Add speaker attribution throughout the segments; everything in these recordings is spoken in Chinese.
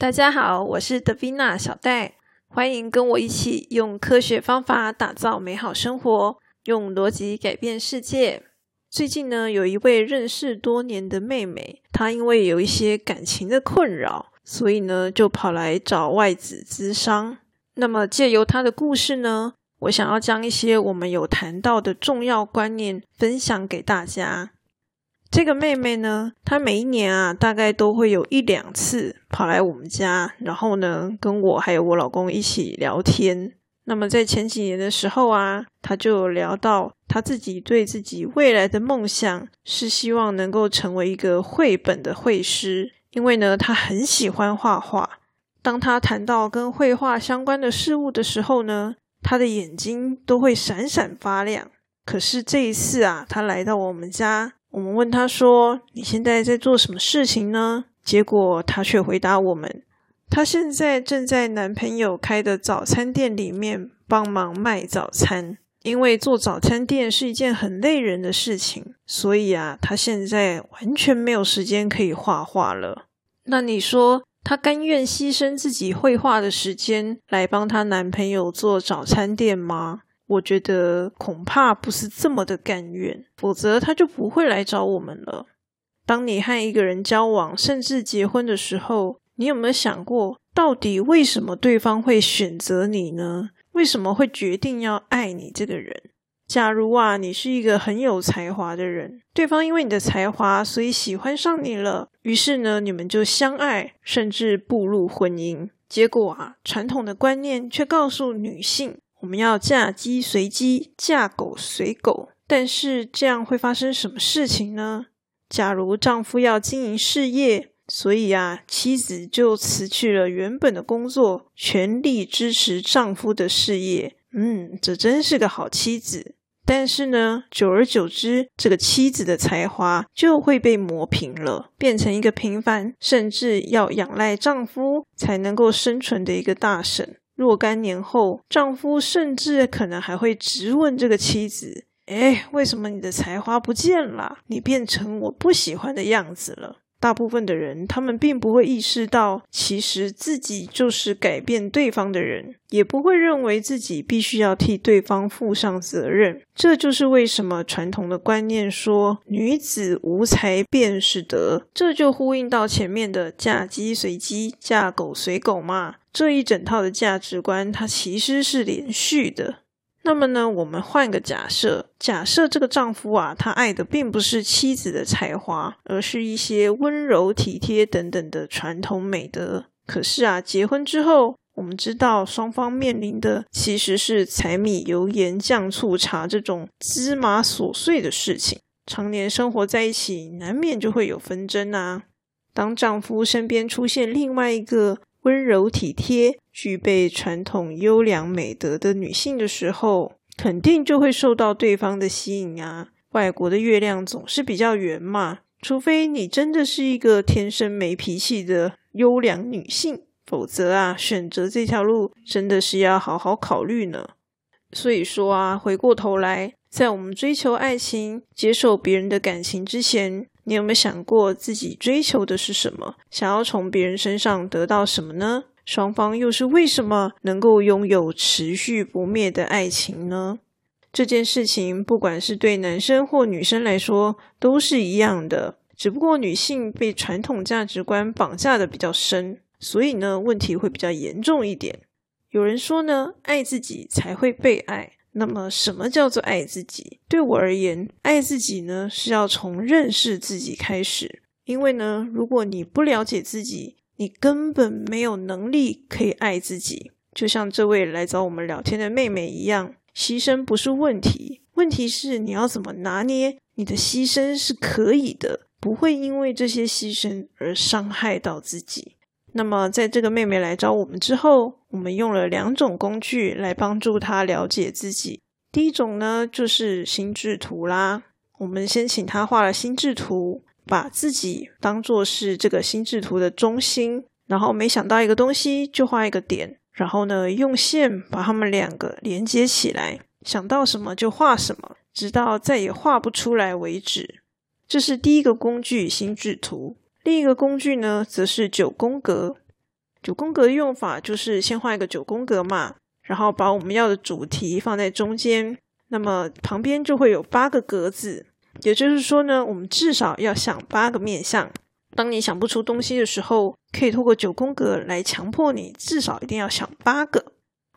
Speaker 1: 大家好，我是德比娜小戴，欢迎跟我一起用科学方法打造美好生活，用逻辑改变世界。最近呢，有一位认识多年的妹妹，她因为有一些感情的困扰，所以呢，就跑来找外子咨商。那么，借由她的故事呢，我想要将一些我们有谈到的重要观念分享给大家。这个妹妹呢，她每一年啊，大概都会有一两次跑来我们家，然后呢，跟我还有我老公一起聊天。那么在前几年的时候啊，她就聊到她自己对自己未来的梦想是希望能够成为一个绘本的绘师，因为呢，她很喜欢画画。当她谈到跟绘画相关的事物的时候呢，她的眼睛都会闪闪发亮。可是这一次啊，她来到我们家。我们问他说：“你现在在做什么事情呢？”结果他却回答我们：“他现在正在男朋友开的早餐店里面帮忙卖早餐。因为做早餐店是一件很累人的事情，所以啊，他现在完全没有时间可以画画了。那你说，他甘愿牺牲自己绘画的时间来帮他男朋友做早餐店吗？”我觉得恐怕不是这么的甘愿，否则他就不会来找我们了。当你和一个人交往，甚至结婚的时候，你有没有想过，到底为什么对方会选择你呢？为什么会决定要爱你这个人？假如啊，你是一个很有才华的人，对方因为你的才华，所以喜欢上你了，于是呢，你们就相爱，甚至步入婚姻。结果啊，传统的观念却告诉女性。我们要嫁鸡随鸡，嫁狗随狗，但是这样会发生什么事情呢？假如丈夫要经营事业，所以啊，妻子就辞去了原本的工作，全力支持丈夫的事业。嗯，这真是个好妻子。但是呢，久而久之，这个妻子的才华就会被磨平了，变成一个平凡，甚至要仰赖丈夫才能够生存的一个大婶。若干年后，丈夫甚至可能还会质问这个妻子：“哎，为什么你的才华不见了？你变成我不喜欢的样子了？”大部分的人，他们并不会意识到，其实自己就是改变对方的人，也不会认为自己必须要替对方负上责任。这就是为什么传统的观念说“女子无才便是德”，这就呼应到前面的“嫁鸡随鸡，嫁狗随狗”嘛。这一整套的价值观，它其实是连续的。那么呢，我们换个假设，假设这个丈夫啊，他爱的并不是妻子的才华，而是一些温柔体贴等等的传统美德。可是啊，结婚之后，我们知道双方面临的其实是柴米油盐酱醋茶这种芝麻琐碎的事情。常年生活在一起，难免就会有纷争啊。当丈夫身边出现另外一个温柔体贴。具备传统优良美德的女性的时候，肯定就会受到对方的吸引啊。外国的月亮总是比较圆嘛，除非你真的是一个天生没脾气的优良女性，否则啊，选择这条路真的是要好好考虑呢。所以说啊，回过头来，在我们追求爱情、接受别人的感情之前，你有没有想过自己追求的是什么？想要从别人身上得到什么呢？双方又是为什么能够拥有持续不灭的爱情呢？这件事情，不管是对男生或女生来说，都是一样的。只不过女性被传统价值观绑架的比较深，所以呢，问题会比较严重一点。有人说呢，爱自己才会被爱。那么，什么叫做爱自己？对我而言，爱自己呢，是要从认识自己开始。因为呢，如果你不了解自己，你根本没有能力可以爱自己，就像这位来找我们聊天的妹妹一样。牺牲不是问题，问题是你要怎么拿捏你的牺牲是可以的，不会因为这些牺牲而伤害到自己。那么，在这个妹妹来找我们之后，我们用了两种工具来帮助她了解自己。第一种呢，就是心智图啦。我们先请她画了心智图。把自己当做是这个心智图的中心，然后没想到一个东西就画一个点，然后呢用线把它们两个连接起来，想到什么就画什么，直到再也画不出来为止。这是第一个工具心智图。另一个工具呢，则是九宫格。九宫格的用法就是先画一个九宫格嘛，然后把我们要的主题放在中间，那么旁边就会有八个格子。也就是说呢，我们至少要想八个面相。当你想不出东西的时候，可以透过九宫格来强迫你至少一定要想八个；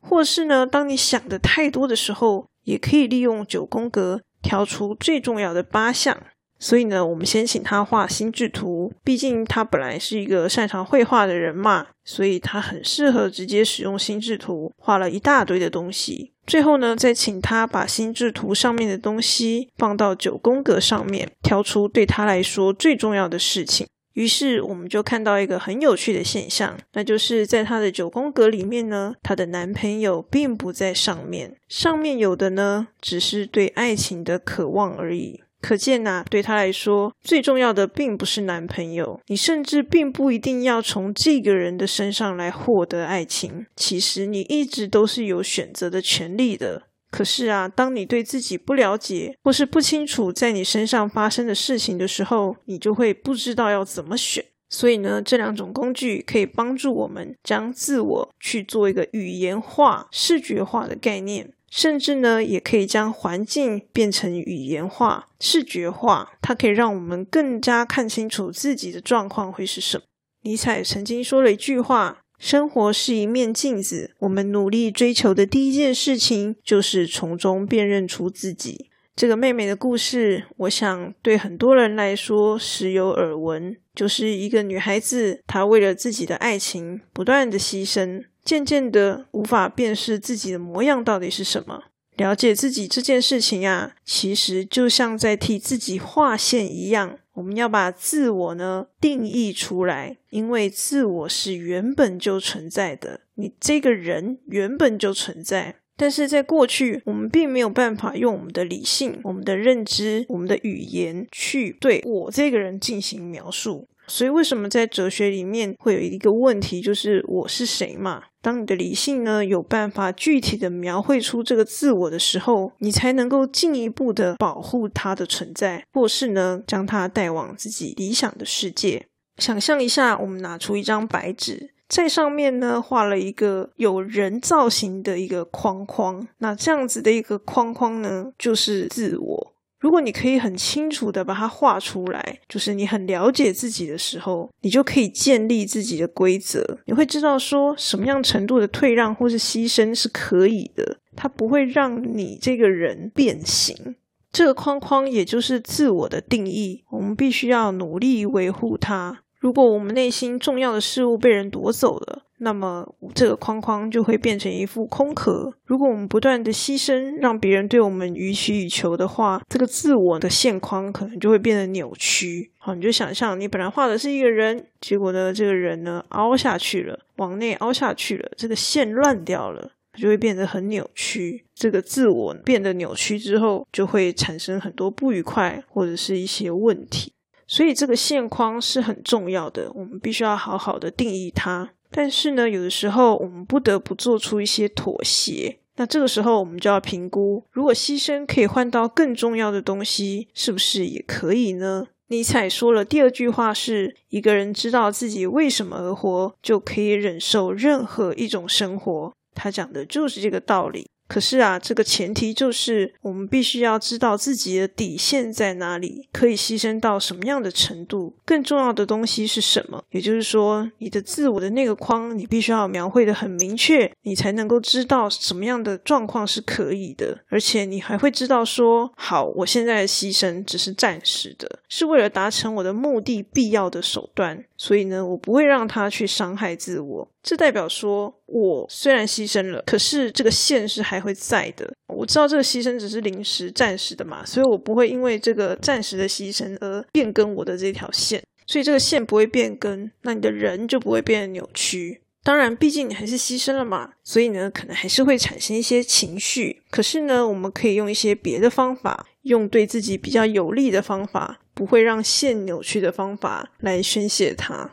Speaker 1: 或是呢，当你想的太多的时候，也可以利用九宫格挑出最重要的八项。所以呢，我们先请他画心智图，毕竟他本来是一个擅长绘画的人嘛，所以他很适合直接使用心智图，画了一大堆的东西。最后呢，再请他把心智图上面的东西放到九宫格上面，挑出对他来说最重要的事情。于是我们就看到一个很有趣的现象，那就是在他的九宫格里面呢，她的男朋友并不在上面，上面有的呢，只是对爱情的渴望而已。可见呐，对他来说，最重要的并不是男朋友，你甚至并不一定要从这个人的身上来获得爱情。其实你一直都是有选择的权利的。可是啊，当你对自己不了解，或是不清楚在你身上发生的事情的时候，你就会不知道要怎么选。所以呢，这两种工具可以帮助我们将自我去做一个语言化、视觉化的概念。甚至呢，也可以将环境变成语言化、视觉化，它可以让我们更加看清楚自己的状况会是什么。尼采曾经说了一句话：“生活是一面镜子，我们努力追求的第一件事情就是从中辨认出自己。”这个妹妹的故事，我想对很多人来说时有耳闻，就是一个女孩子，她为了自己的爱情不断的牺牲。渐渐的无法辨识自己的模样到底是什么，了解自己这件事情啊，其实就像在替自己画线一样。我们要把自我呢定义出来，因为自我是原本就存在的，你这个人原本就存在。但是在过去，我们并没有办法用我们的理性、我们的认知、我们的语言去对我这个人进行描述。所以，为什么在哲学里面会有一个问题，就是我是谁嘛？当你的理性呢有办法具体的描绘出这个自我的时候，你才能够进一步的保护它的存在，或是呢将它带往自己理想的世界。想象一下，我们拿出一张白纸，在上面呢画了一个有人造型的一个框框，那这样子的一个框框呢，就是自我。如果你可以很清楚的把它画出来，就是你很了解自己的时候，你就可以建立自己的规则。你会知道说什么样程度的退让或是牺牲是可以的，它不会让你这个人变形。这个框框也就是自我的定义，我们必须要努力维护它。如果我们内心重要的事物被人夺走了，那么这个框框就会变成一副空壳。如果我们不断的牺牲，让别人对我们予取予求的话，这个自我的线框可能就会变得扭曲。好，你就想象你本来画的是一个人，结果呢，这个人呢凹下去了，往内凹下去了，这个线乱掉了，就会变得很扭曲。这个自我变得扭曲之后，就会产生很多不愉快或者是一些问题。所以这个线框是很重要的，我们必须要好好的定义它。但是呢，有的时候我们不得不做出一些妥协。那这个时候，我们就要评估，如果牺牲可以换到更重要的东西，是不是也可以呢？尼采说了第二句话是：一个人知道自己为什么而活，就可以忍受任何一种生活。他讲的就是这个道理。可是啊，这个前提就是我们必须要知道自己的底线在哪里，可以牺牲到什么样的程度。更重要的东西是什么？也就是说，你的自我的那个框，你必须要描绘的很明确，你才能够知道什么样的状况是可以的。而且你还会知道说，好，我现在的牺牲只是暂时的，是为了达成我的目的必要的手段。所以呢，我不会让他去伤害自我。这代表说，我虽然牺牲了，可是这个线是还会在的。我知道这个牺牲只是临时、暂时的嘛，所以我不会因为这个暂时的牺牲而变更我的这条线。所以这个线不会变更，那你的人就不会变得扭曲。当然，毕竟你还是牺牲了嘛，所以呢，可能还是会产生一些情绪。可是呢，我们可以用一些别的方法，用对自己比较有利的方法，不会让线扭曲的方法来宣泄它。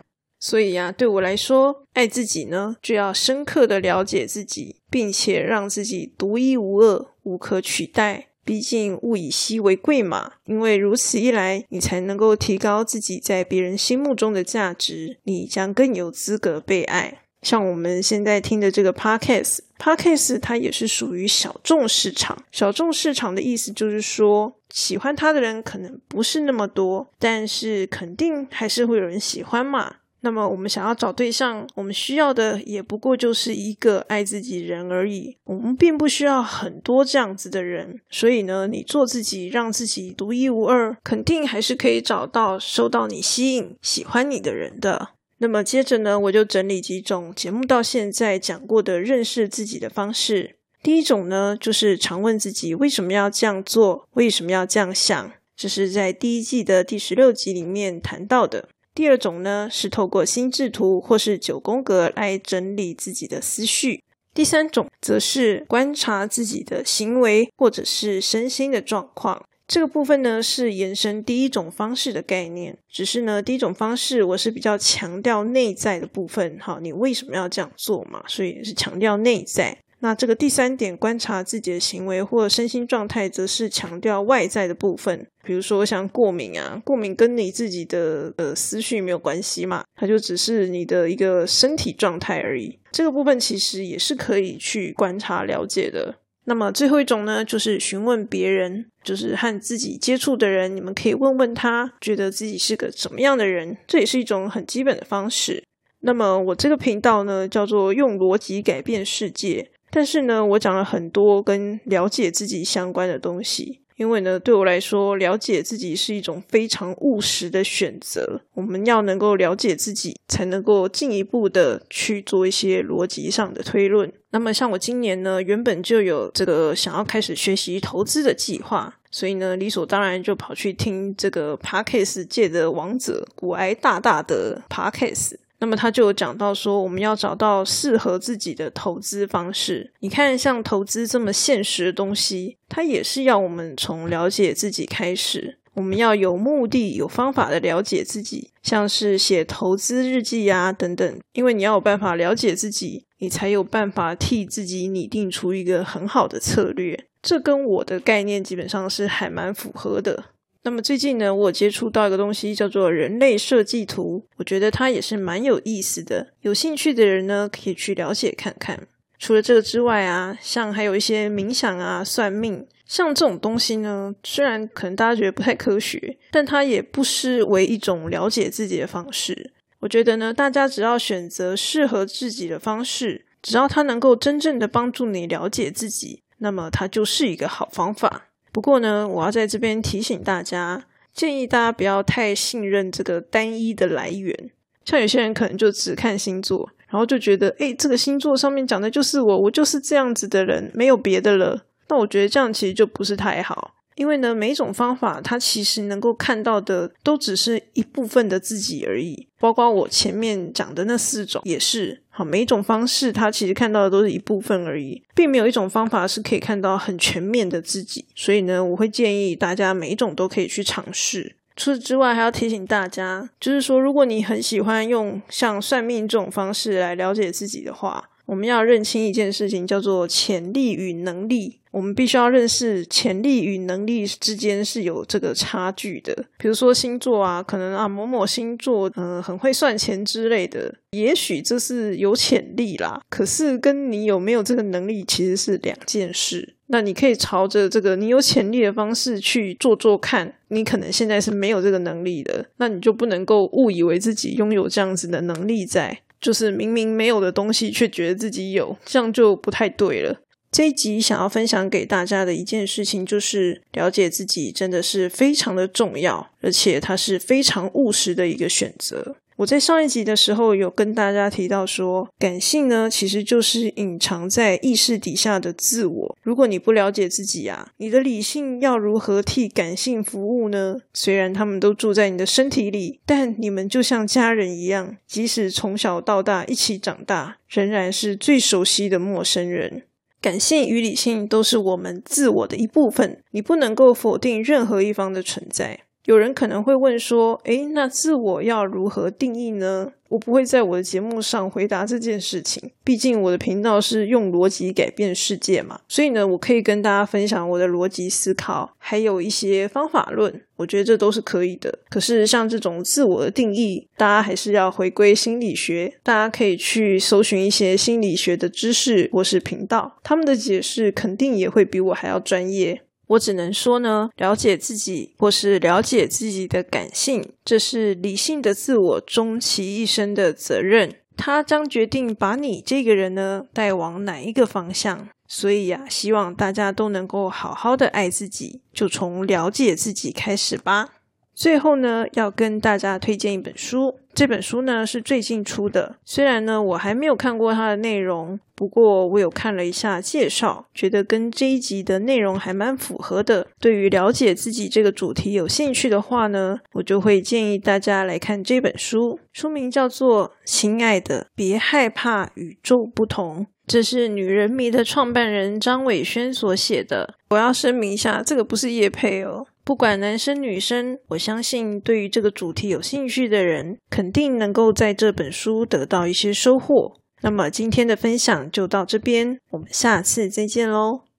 Speaker 1: 所以呀，对我来说，爱自己呢，就要深刻的了解自己，并且让自己独一无二、无可取代。毕竟物以稀为贵嘛，因为如此一来，你才能够提高自己在别人心目中的价值，你将更有资格被爱。像我们现在听的这个 podcast，podcast 它也是属于小众市场。小众市场的意思就是说，喜欢它的人可能不是那么多，但是肯定还是会有人喜欢嘛。那么我们想要找对象，我们需要的也不过就是一个爱自己人而已。我们并不需要很多这样子的人，所以呢，你做自己，让自己独一无二，肯定还是可以找到受到你吸引、喜欢你的人的。那么接着呢，我就整理几种节目到现在讲过的认识自己的方式。第一种呢，就是常问自己为什么要这样做，为什么要这样想，这是在第一季的第十六集里面谈到的。第二种呢，是透过心智图或是九宫格来整理自己的思绪。第三种则是观察自己的行为或者是身心的状况。这个部分呢是延伸第一种方式的概念，只是呢第一种方式我是比较强调内在的部分，哈，你为什么要这样做嘛？所以是强调内在。那这个第三点，观察自己的行为或身心状态，则是强调外在的部分。比如说像过敏啊，过敏跟你自己的呃思绪没有关系嘛，它就只是你的一个身体状态而已。这个部分其实也是可以去观察了解的。那么最后一种呢，就是询问别人，就是和自己接触的人，你们可以问问他，觉得自己是个什么样的人，这也是一种很基本的方式。那么我这个频道呢，叫做用逻辑改变世界。但是呢，我讲了很多跟了解自己相关的东西，因为呢，对我来说，了解自己是一种非常务实的选择。我们要能够了解自己，才能够进一步的去做一些逻辑上的推论。那么，像我今年呢，原本就有这个想要开始学习投资的计划，所以呢，理所当然就跑去听这个 Parkes 界的王者古埃大大的 Parkes。那么他就有讲到说，我们要找到适合自己的投资方式。你看，像投资这么现实的东西，它也是要我们从了解自己开始。我们要有目的、有方法的了解自己，像是写投资日记啊等等。因为你要有办法了解自己，你才有办法替自己拟定出一个很好的策略。这跟我的概念基本上是还蛮符合的。那么最近呢，我接触到一个东西叫做人类设计图，我觉得它也是蛮有意思的。有兴趣的人呢，可以去了解看看。除了这个之外啊，像还有一些冥想啊、算命，像这种东西呢，虽然可能大家觉得不太科学，但它也不失为一种了解自己的方式。我觉得呢，大家只要选择适合自己的方式，只要它能够真正的帮助你了解自己，那么它就是一个好方法。不过呢，我要在这边提醒大家，建议大家不要太信任这个单一的来源。像有些人可能就只看星座，然后就觉得，哎，这个星座上面讲的就是我，我就是这样子的人，没有别的了。那我觉得这样其实就不是太好。因为呢，每一种方法，它其实能够看到的都只是一部分的自己而已。包括我前面讲的那四种也是。好，每一种方式，它其实看到的都是一部分而已，并没有一种方法是可以看到很全面的自己。所以呢，我会建议大家每一种都可以去尝试。除此之外，还要提醒大家，就是说，如果你很喜欢用像算命这种方式来了解自己的话，我们要认清一件事情，叫做潜力与能力。我们必须要认识潜力与能力之间是有这个差距的。比如说星座啊，可能啊某某星座嗯很会算钱之类的，也许这是有潜力啦。可是跟你有没有这个能力其实是两件事。那你可以朝着这个你有潜力的方式去做做看。你可能现在是没有这个能力的，那你就不能够误以为自己拥有这样子的能力在，就是明明没有的东西却觉得自己有，这样就不太对了。这一集想要分享给大家的一件事情，就是了解自己真的是非常的重要，而且它是非常务实的一个选择。我在上一集的时候有跟大家提到说，感性呢其实就是隐藏在意识底下的自我。如果你不了解自己啊，你的理性要如何替感性服务呢？虽然他们都住在你的身体里，但你们就像家人一样，即使从小到大一起长大，仍然是最熟悉的陌生人。感性与理性都是我们自我的一部分，你不能够否定任何一方的存在。有人可能会问说：“诶，那自我要如何定义呢？”我不会在我的节目上回答这件事情，毕竟我的频道是用逻辑改变世界嘛。所以呢，我可以跟大家分享我的逻辑思考，还有一些方法论，我觉得这都是可以的。可是像这种自我的定义，大家还是要回归心理学，大家可以去搜寻一些心理学的知识或是频道，他们的解释肯定也会比我还要专业。我只能说呢，了解自己或是了解自己的感性，这是理性的自我终其一生的责任。他将决定把你这个人呢带往哪一个方向。所以呀，希望大家都能够好好的爱自己，就从了解自己开始吧。最后呢，要跟大家推荐一本书。这本书呢是最近出的，虽然呢我还没有看过它的内容，不过我有看了一下介绍，觉得跟这一集的内容还蛮符合的。对于了解自己这个主题有兴趣的话呢，我就会建议大家来看这本书。书名叫做《亲爱的，别害怕与众不同》，这是女人迷的创办人张伟轩所写的。我要声明一下，这个不是叶配哦。不管男生女生，我相信对于这个主题有兴趣的人，肯定能够在这本书得到一些收获。那么今天的分享就到这边，我们下次再见喽。